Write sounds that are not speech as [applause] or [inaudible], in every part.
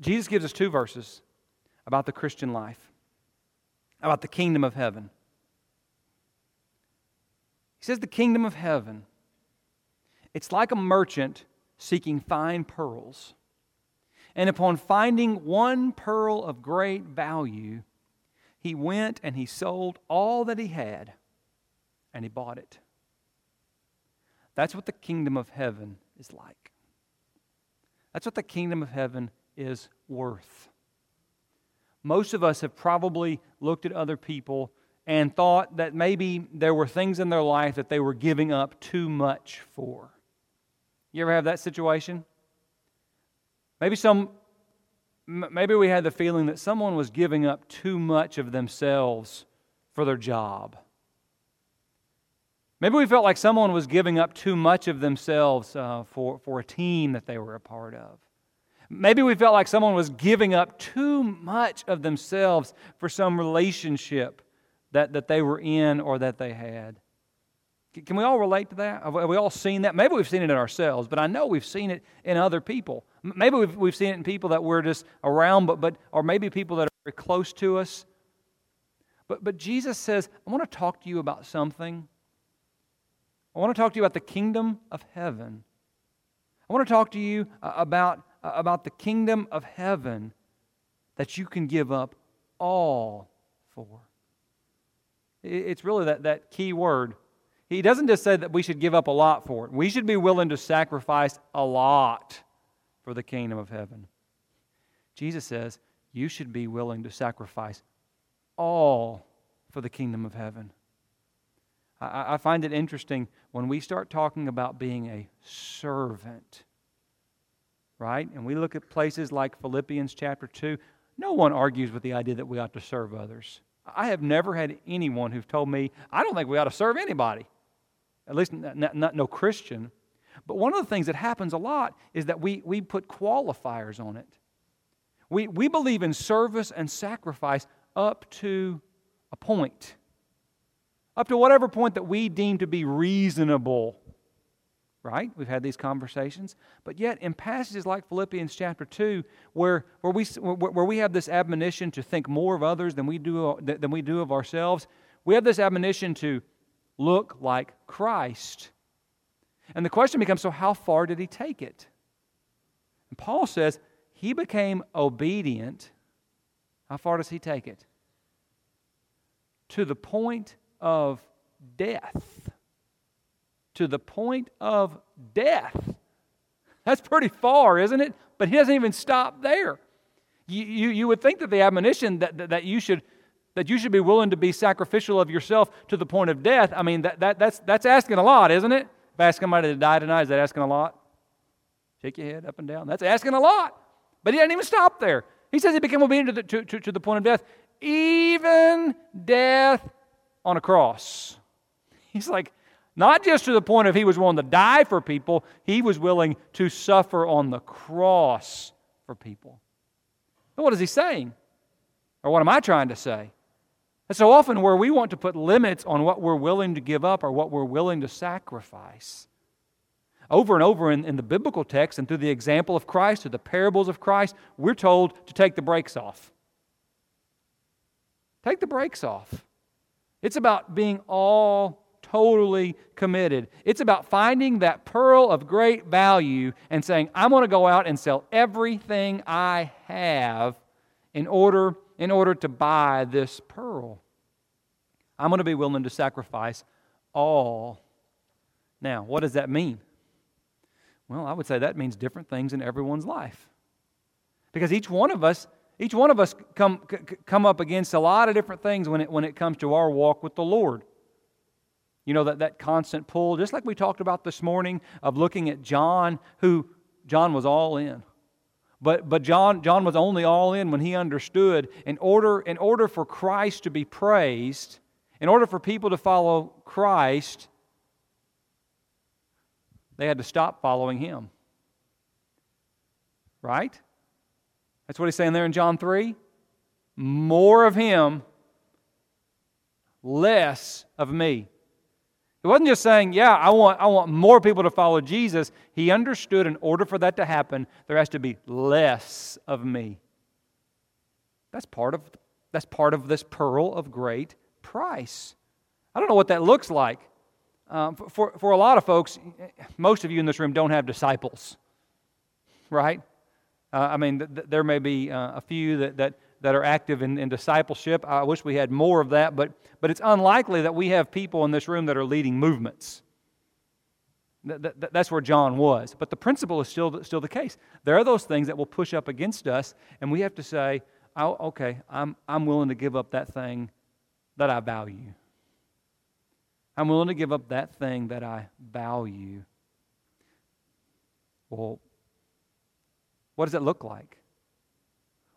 Jesus gives us two verses about the Christian life, about the kingdom of heaven. He says, The kingdom of heaven, it's like a merchant seeking fine pearls. And upon finding one pearl of great value, he went and he sold all that he had and he bought it. That's what the kingdom of heaven is like. That's what the kingdom of heaven is worth. Most of us have probably looked at other people and thought that maybe there were things in their life that they were giving up too much for. You ever have that situation? Maybe some maybe we had the feeling that someone was giving up too much of themselves for their job. Maybe we felt like someone was giving up too much of themselves uh, for, for a team that they were a part of. Maybe we felt like someone was giving up too much of themselves for some relationship that, that they were in or that they had. Can we all relate to that? Have we all seen that? Maybe we've seen it in ourselves, but I know we've seen it in other people. Maybe we've, we've seen it in people that we're just around, but, but, or maybe people that are very close to us. But, but Jesus says, I want to talk to you about something. I want to talk to you about the kingdom of heaven. I want to talk to you uh, about, about the kingdom of heaven that you can give up all for. It's really that, that key word. He doesn't just say that we should give up a lot for it. We should be willing to sacrifice a lot for the kingdom of heaven. Jesus says you should be willing to sacrifice all for the kingdom of heaven. I, I find it interesting when we start talking about being a servant, right? And we look at places like Philippians chapter 2, no one argues with the idea that we ought to serve others. I have never had anyone who's told me, I don't think we ought to serve anybody, at least not, not, not no Christian. But one of the things that happens a lot is that we, we put qualifiers on it. We, we believe in service and sacrifice up to a point, up to whatever point that we deem to be reasonable. Right? We've had these conversations. But yet, in passages like Philippians chapter 2, where, where, we, where we have this admonition to think more of others than we, do, uh, than we do of ourselves, we have this admonition to look like Christ. And the question becomes so, how far did he take it? And Paul says he became obedient. How far does he take it? To the point of death. To the point of death. That's pretty far, isn't it? But he doesn't even stop there. You, you, you would think that the admonition that, that, that you should that you should be willing to be sacrificial of yourself to the point of death, I mean, that, that, that's, that's asking a lot, isn't it? If I ask somebody to die tonight, is that asking a lot? Shake your head up and down. That's asking a lot. But he doesn't even stop there. He says he became obedient to the, to, to, to the point of death, even death on a cross. He's like, not just to the point of he was willing to die for people, he was willing to suffer on the cross for people. And what is he saying? Or what am I trying to say? And so often, where we want to put limits on what we're willing to give up or what we're willing to sacrifice, over and over in, in the biblical text and through the example of Christ, through the parables of Christ, we're told to take the brakes off. Take the brakes off. It's about being all totally committed. It's about finding that pearl of great value and saying, I'm going to go out and sell everything I have in order in order to buy this pearl. I'm going to be willing to sacrifice all. Now, what does that mean? Well, I would say that means different things in everyone's life. Because each one of us, each one of us come, come up against a lot of different things when it, when it comes to our walk with the Lord. You know, that, that constant pull, just like we talked about this morning, of looking at John, who John was all in. But, but John, John was only all in when he understood in order, in order for Christ to be praised, in order for people to follow Christ, they had to stop following him. Right? That's what he's saying there in John 3. More of him, less of me. He wasn't just saying, Yeah, I want, I want more people to follow Jesus. He understood in order for that to happen, there has to be less of me. That's part of, that's part of this pearl of great price. I don't know what that looks like. Um, for, for a lot of folks, most of you in this room don't have disciples, right? Uh, I mean, th- th- there may be uh, a few that, that, that are active in, in discipleship. I wish we had more of that, but, but it's unlikely that we have people in this room that are leading movements. Th- th- that's where John was. But the principle is still, still the case. There are those things that will push up against us, and we have to say, oh, okay, I'm, I'm willing to give up that thing that I value. I'm willing to give up that thing that I value. Well, what does it look like?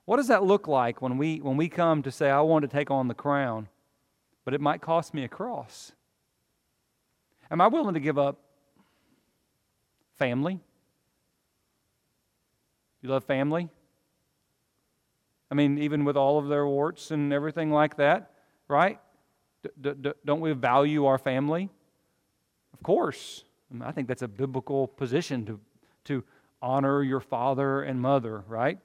What does that look like when we, when we come to say, I want to take on the crown, but it might cost me a cross? Am I willing to give up family? You love family? I mean, even with all of their warts and everything like that, right? D- d- don't we value our family? Of course. I, mean, I think that's a biblical position to, to honor your father and mother, right?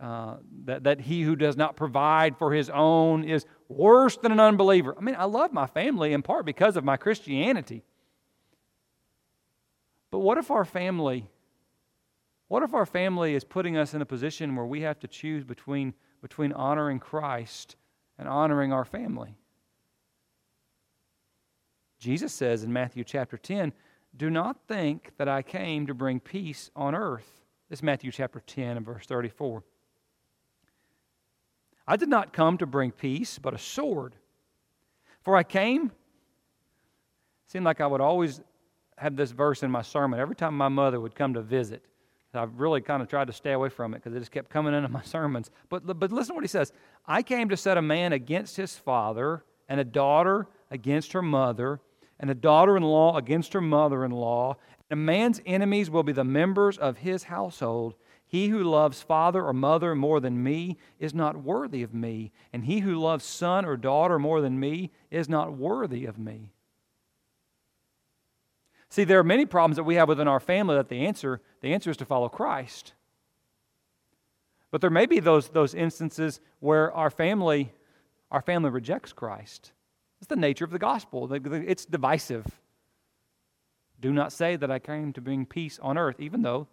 Uh, that, that he who does not provide for his own is worse than an unbeliever. I mean, I love my family in part because of my Christianity. But what if our family, what if our family is putting us in a position where we have to choose between, between honoring Christ and honoring our family? Jesus says in Matthew chapter 10, Do not think that I came to bring peace on earth. This is Matthew chapter 10 and verse 34. I did not come to bring peace, but a sword. For I came, seemed like I would always have this verse in my sermon every time my mother would come to visit. I've really kind of tried to stay away from it because it just kept coming into my [laughs] sermons. But, but listen to what he says I came to set a man against his father, and a daughter against her mother, and a daughter in law against her mother in law. And a man's enemies will be the members of his household. He who loves father or mother more than me is not worthy of me, and he who loves son or daughter more than me is not worthy of me. See, there are many problems that we have within our family that the answer, the answer is to follow Christ. But there may be those, those instances where our family, our family rejects Christ. It's the nature of the gospel. It's divisive. Do not say that I came to bring peace on earth, even though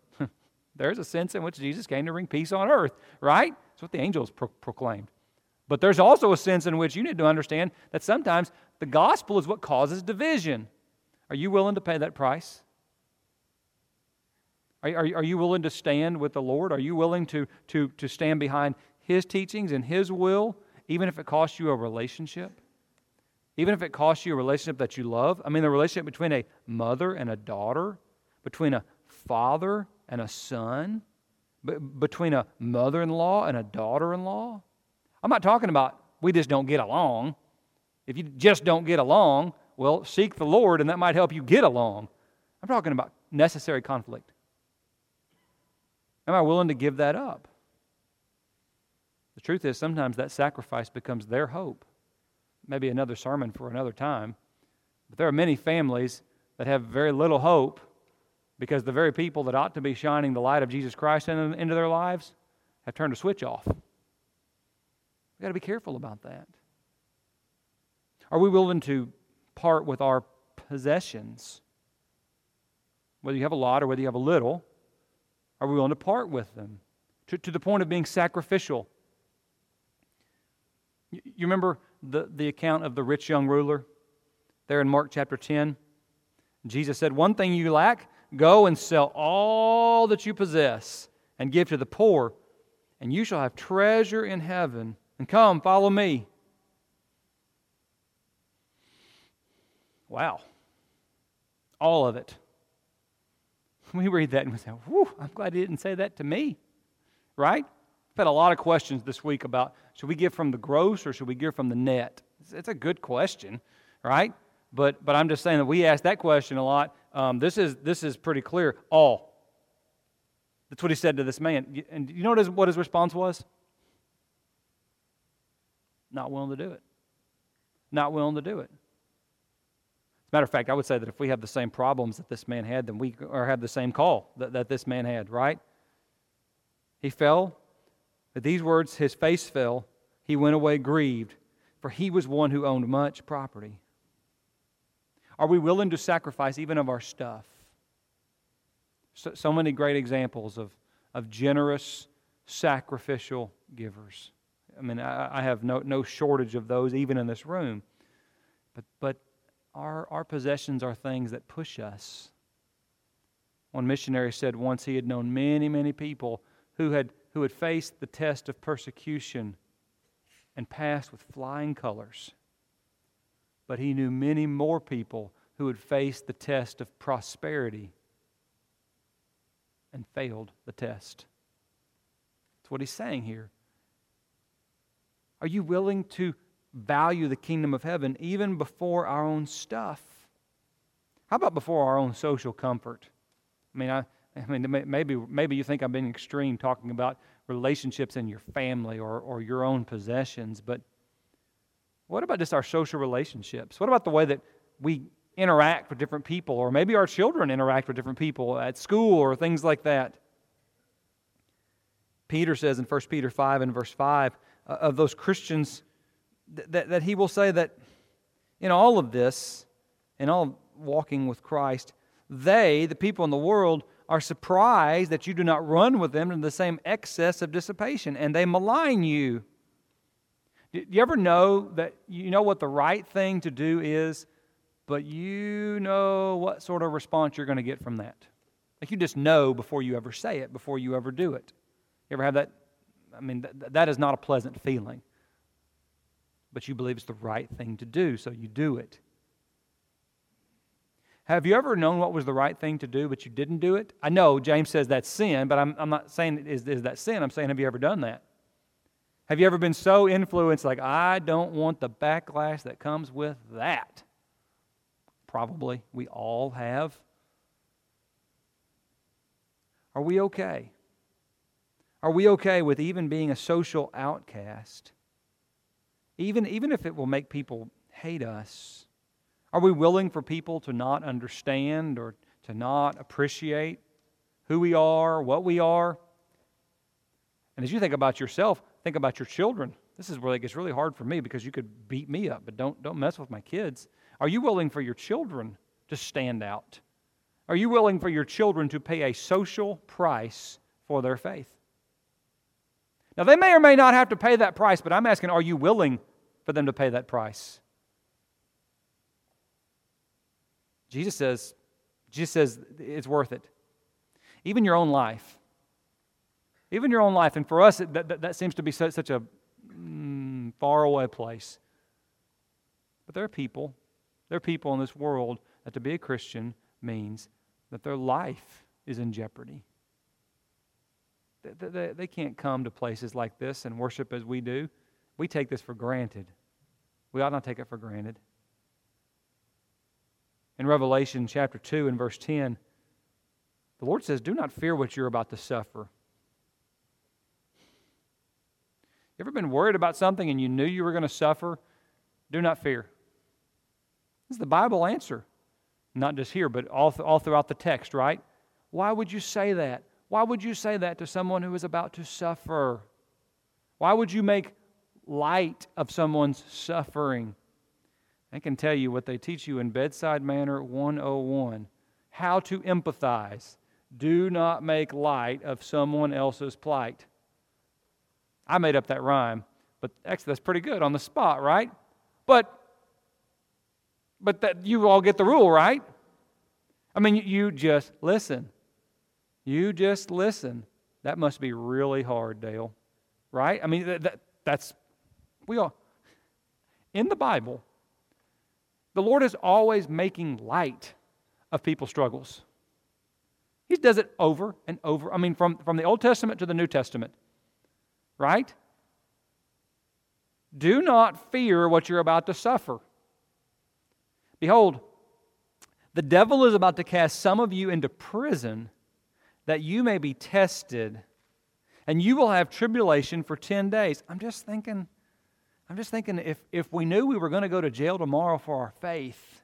there's a sense in which Jesus came to bring peace on earth, right? That's what the angels pro- proclaimed. But there's also a sense in which you need to understand that sometimes the gospel is what causes division. Are you willing to pay that price? Are, are, are you willing to stand with the Lord? Are you willing to, to, to stand behind His teachings and His will, even if it costs you a relationship? Even if it costs you a relationship that you love. I mean, the relationship between a mother and a daughter, between a father and a son, between a mother in law and a daughter in law. I'm not talking about we just don't get along. If you just don't get along, well, seek the Lord and that might help you get along. I'm talking about necessary conflict. Am I willing to give that up? The truth is, sometimes that sacrifice becomes their hope maybe another sermon for another time. But there are many families that have very little hope because the very people that ought to be shining the light of Jesus Christ into their lives have turned a switch off. We've got to be careful about that. Are we willing to part with our possessions? Whether you have a lot or whether you have a little, are we willing to part with them to, to the point of being sacrificial? You, you remember the, the account of the rich young ruler there in Mark chapter 10? Jesus said, One thing you lack, go and sell all that you possess and give to the poor, and you shall have treasure in heaven. And come, follow me. Wow. All of it. [laughs] We read that and we say, Whew, I'm glad he didn't say that to me. Right? I've had a lot of questions this week about should we give from the gross or should we give from the net? It's, a good question, right? But, but I'm just saying that we ask that question a lot. Um, this, is, this is pretty clear. All. That's what he said to this man. And you know what his, what his response was? Not willing to do it. Not willing to do it. As a Matter of fact, I would say that if we have the same problems that this man had, then we or have the same call that, that this man had, right? He fell. At these words, his face fell. He went away grieved, for he was one who owned much property. Are we willing to sacrifice even of our stuff? So, so many great examples of, of generous, sacrificial givers. I mean, I, I have no, no shortage of those even in this room. But, but our, our possessions are things that push us. One missionary said once he had known many, many people who had, who had faced the test of persecution and passed with flying colors. But he knew many more people who had faced the test of prosperity and failed the test. That's what he's saying here. Are you willing to value the kingdom of heaven even before our own stuff. How about before our own social comfort? I mean, I, I mean, maybe, maybe you think I'm being extreme talking about relationships in your family or, or your own possessions, but what about just our social relationships? What about the way that we interact with different people, or maybe our children interact with different people at school or things like that? Peter says in 1 Peter 5 and verse 5 uh, of those Christians that, that he will say that in all of this, in all walking with Christ, they, the people in the world, are surprised that you do not run with them in the same excess of dissipation, and they malign you. Do you ever know that you know what the right thing to do is, but you know what sort of response you're going to get from that? Like you just know before you ever say it, before you ever do it. You ever have that? I mean, that, is not a pleasant feeling but you believe it's the right thing to do, so you do it. Have you ever known what was the right thing to do, but you didn't do it? I know James says that's sin, but I'm, I'm not saying is, is that sin. I'm saying, have you ever done that? Have you ever been so influenced, like, I don't want the backlash that comes with that? Probably. We all have. Are we okay? Are we okay with even being a social outcast? even, even if it will make people hate us? Are we willing for people to not understand or to not appreciate who we are, what we are? And as you think about yourself, think about your children. This is where it gets really hard for me because you could beat me up, but don't, don't mess with my kids. Are you willing for your children to stand out? Are you willing for your children to pay a social price for their faith? Now, they may or may not have to pay that price, but I'm asking, are you willing for them to pay that price? Jesus says, Jesus says it's worth it. Even your own life. Even your own life. And for us, that, that, that seems to be such, such a mm, faraway place. But there are people, there are people in this world that to be a Christian means that their life is in jeopardy. They, they can't come to places like this and worship as we do. We take this for granted. We ought not take it for granted. In Revelation chapter 2 and verse 10, the Lord says, Do not fear what you're about to suffer. You ever been worried about something and you knew you were going to suffer? Do not fear. This is the Bible answer. Not just here, but all, th- all throughout the text, right? Why would you say that? Why would you say that to someone who is about to suffer? Why would you make light of someone's suffering? I can tell you what they teach you in Bedside Manner 101 how to empathize. Do not make light of someone else's plight. I made up that rhyme, but actually that's pretty good on the spot, right? But but that you all get the rule, right? I mean, you just listen. You just listen. That must be really hard, Dale. Right? I mean, that, that, that's, we all, in the Bible, the Lord is always making light of people's struggles. He does it over and over. I mean, from, from the Old Testament to the New Testament. Right? Do not fear what you're about to suffer. Behold, the devil is about to cast some of you into prison that you may be tested, and you will have tribulation for 10 days. I'm just thinking, I'm just thinking if, if we knew we were going to go to jail tomorrow for our faith,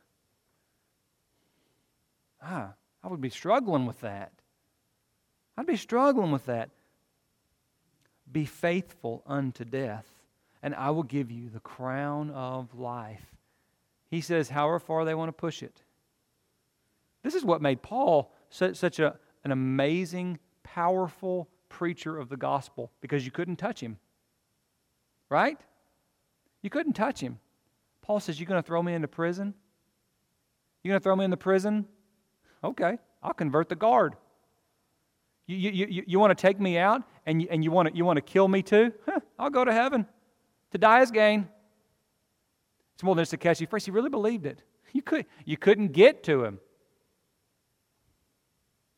Ah, I would be struggling with that. I'd be struggling with that. Be faithful unto death, and I will give you the crown of life. He says, however far they want to push it. This is what made Paul such a, an amazing, powerful preacher of the gospel because you couldn't touch him. Right? You couldn't touch him. Paul says, You're going to throw me into prison? You're going to throw me into prison? Okay, I'll convert the guard. You, you, you, you want to take me out and you, and you want to, you want to kill me too? Huh, I'll go to heaven. To die is gain. It's more than just a catchy phrase. He really believed it. You, could, you couldn't get to him,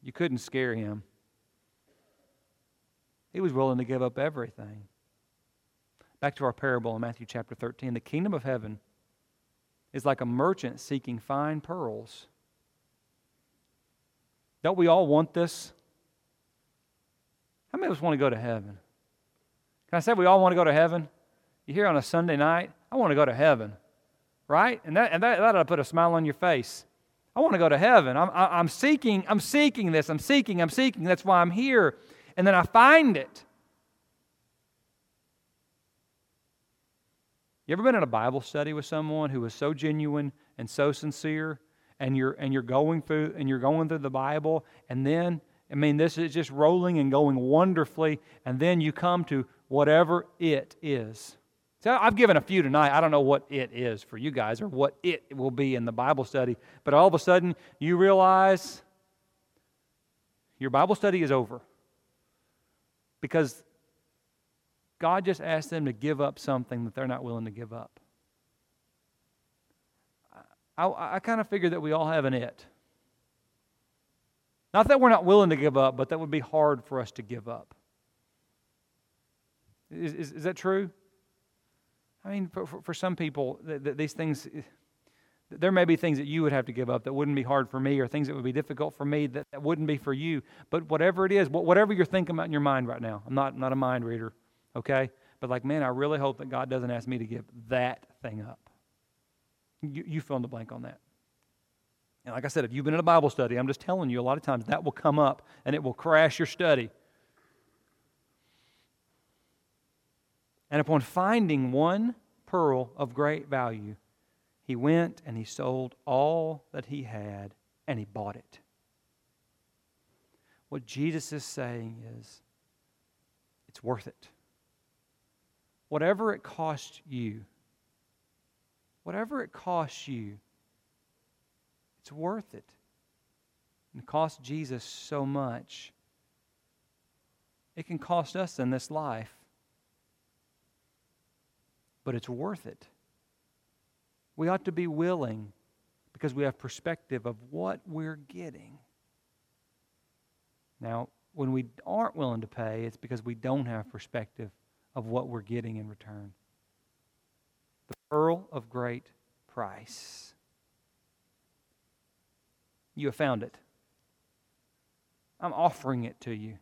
you couldn't scare him. He was willing to give up everything. Back to our parable in Matthew chapter 13. The kingdom of heaven is like a merchant seeking fine pearls. Don't we all want this? How many of us want to go to heaven? Can I say we all want to go to heaven? You hear on a Sunday night, I want to go to heaven, right? And that, and that, that'll put a smile on your face. I want to go to heaven. I'm, I'm seeking, I'm seeking this. I'm seeking, I'm seeking. That's why I'm here. And then I find it. You ever been in a Bible study with someone who is so genuine and so sincere, and you're and you're going through and you're going through the Bible, and then I mean this is just rolling and going wonderfully, and then you come to whatever it is. So I've given a few tonight. I don't know what it is for you guys or what it will be in the Bible study, but all of a sudden you realize your Bible study is over because God just asked them to give up something that they're not willing to give up. I, I, kind of figure that we all have an it. Not that we're not willing to give up, but that would be hard for us to give up. Is, is, is that true? I mean, for, for, some people, th- th- these things, there may be things that you would have to give up that wouldn't be hard for me, or things that would be difficult for me that, that wouldn't be for you. But whatever it is, whatever you're thinking about in your mind right now, I'm not, I'm not a mind reader okay? But like, man, I really hope that God doesn't ask me to give that thing up. You, you fill in the blank on that. And like I said, if you've been in a Bible study, I'm just telling you, a lot of times that will come up and it will crash your study. And upon finding one pearl of great value, he went and he sold all that he had and he bought it. What Jesus is saying is, it's worth it whatever it costs you, whatever it costs you, it's worth it. It costs Jesus so much. It can cost us in this life, but it's worth it. We ought to be willing because we have perspective of what we're getting. Now, when we aren't willing to pay, it's because we don't have perspective of what we're getting in return. The pearl of great price. You have found it. I'm offering it to you.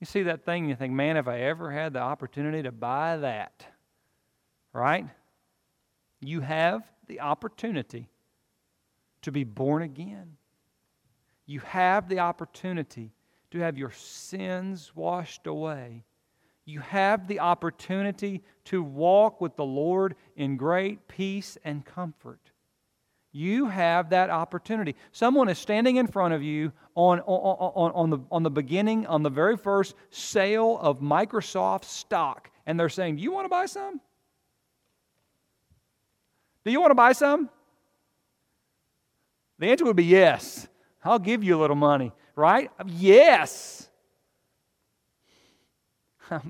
You see that thing you think, man, if I ever had the opportunity to buy that, right? You have the opportunity to be born again. You have the opportunity to have your sins washed away you have the opportunity to walk with the Lord in great peace and comfort. You have that opportunity. Someone is standing in front of you on, on, on, the, on the beginning, on the very first sale of Microsoft stock, and they're saying, Do you want to buy some? Do you want to buy some? The answer would be yes. I'll give you a little money, right? Yes.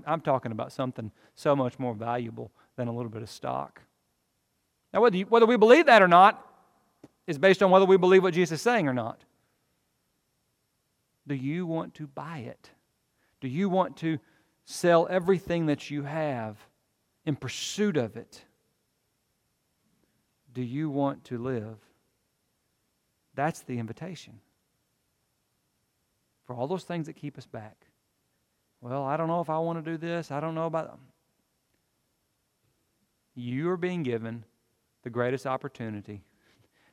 I'm talking about something so much more valuable than a little bit of stock. Now, whether, you, whether we believe that or not is based on whether we believe what Jesus is saying or not. Do you want to buy it? Do you want to sell everything that you have in pursuit of it? Do you want to live? That's the invitation. For all those things that keep us back. Well, I don't know if I want to do this. I don't know about. Them. You are being given the greatest opportunity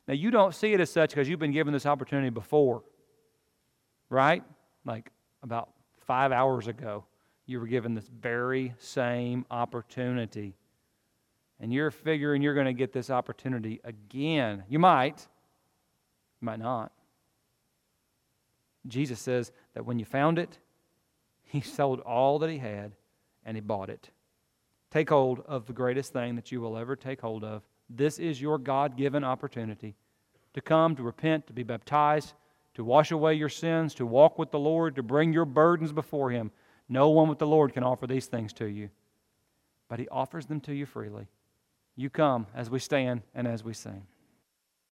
Now, you don't see it as such because you've been given this opportunity before, right? Like about five hours ago, you were given this very same opportunity. And you're figuring you're going to get this opportunity again. You might, you might not. Jesus says that when you found it, he [laughs] sold all that he had and he bought it. Take hold of the greatest thing that you will ever take hold of. This is your God given opportunity to come, to repent, to be baptized, to wash away your sins, to walk with the Lord, to bring your burdens before Him. No one with the Lord can offer these things to you, but He offers them to you freely. You come as we stand and as we sing.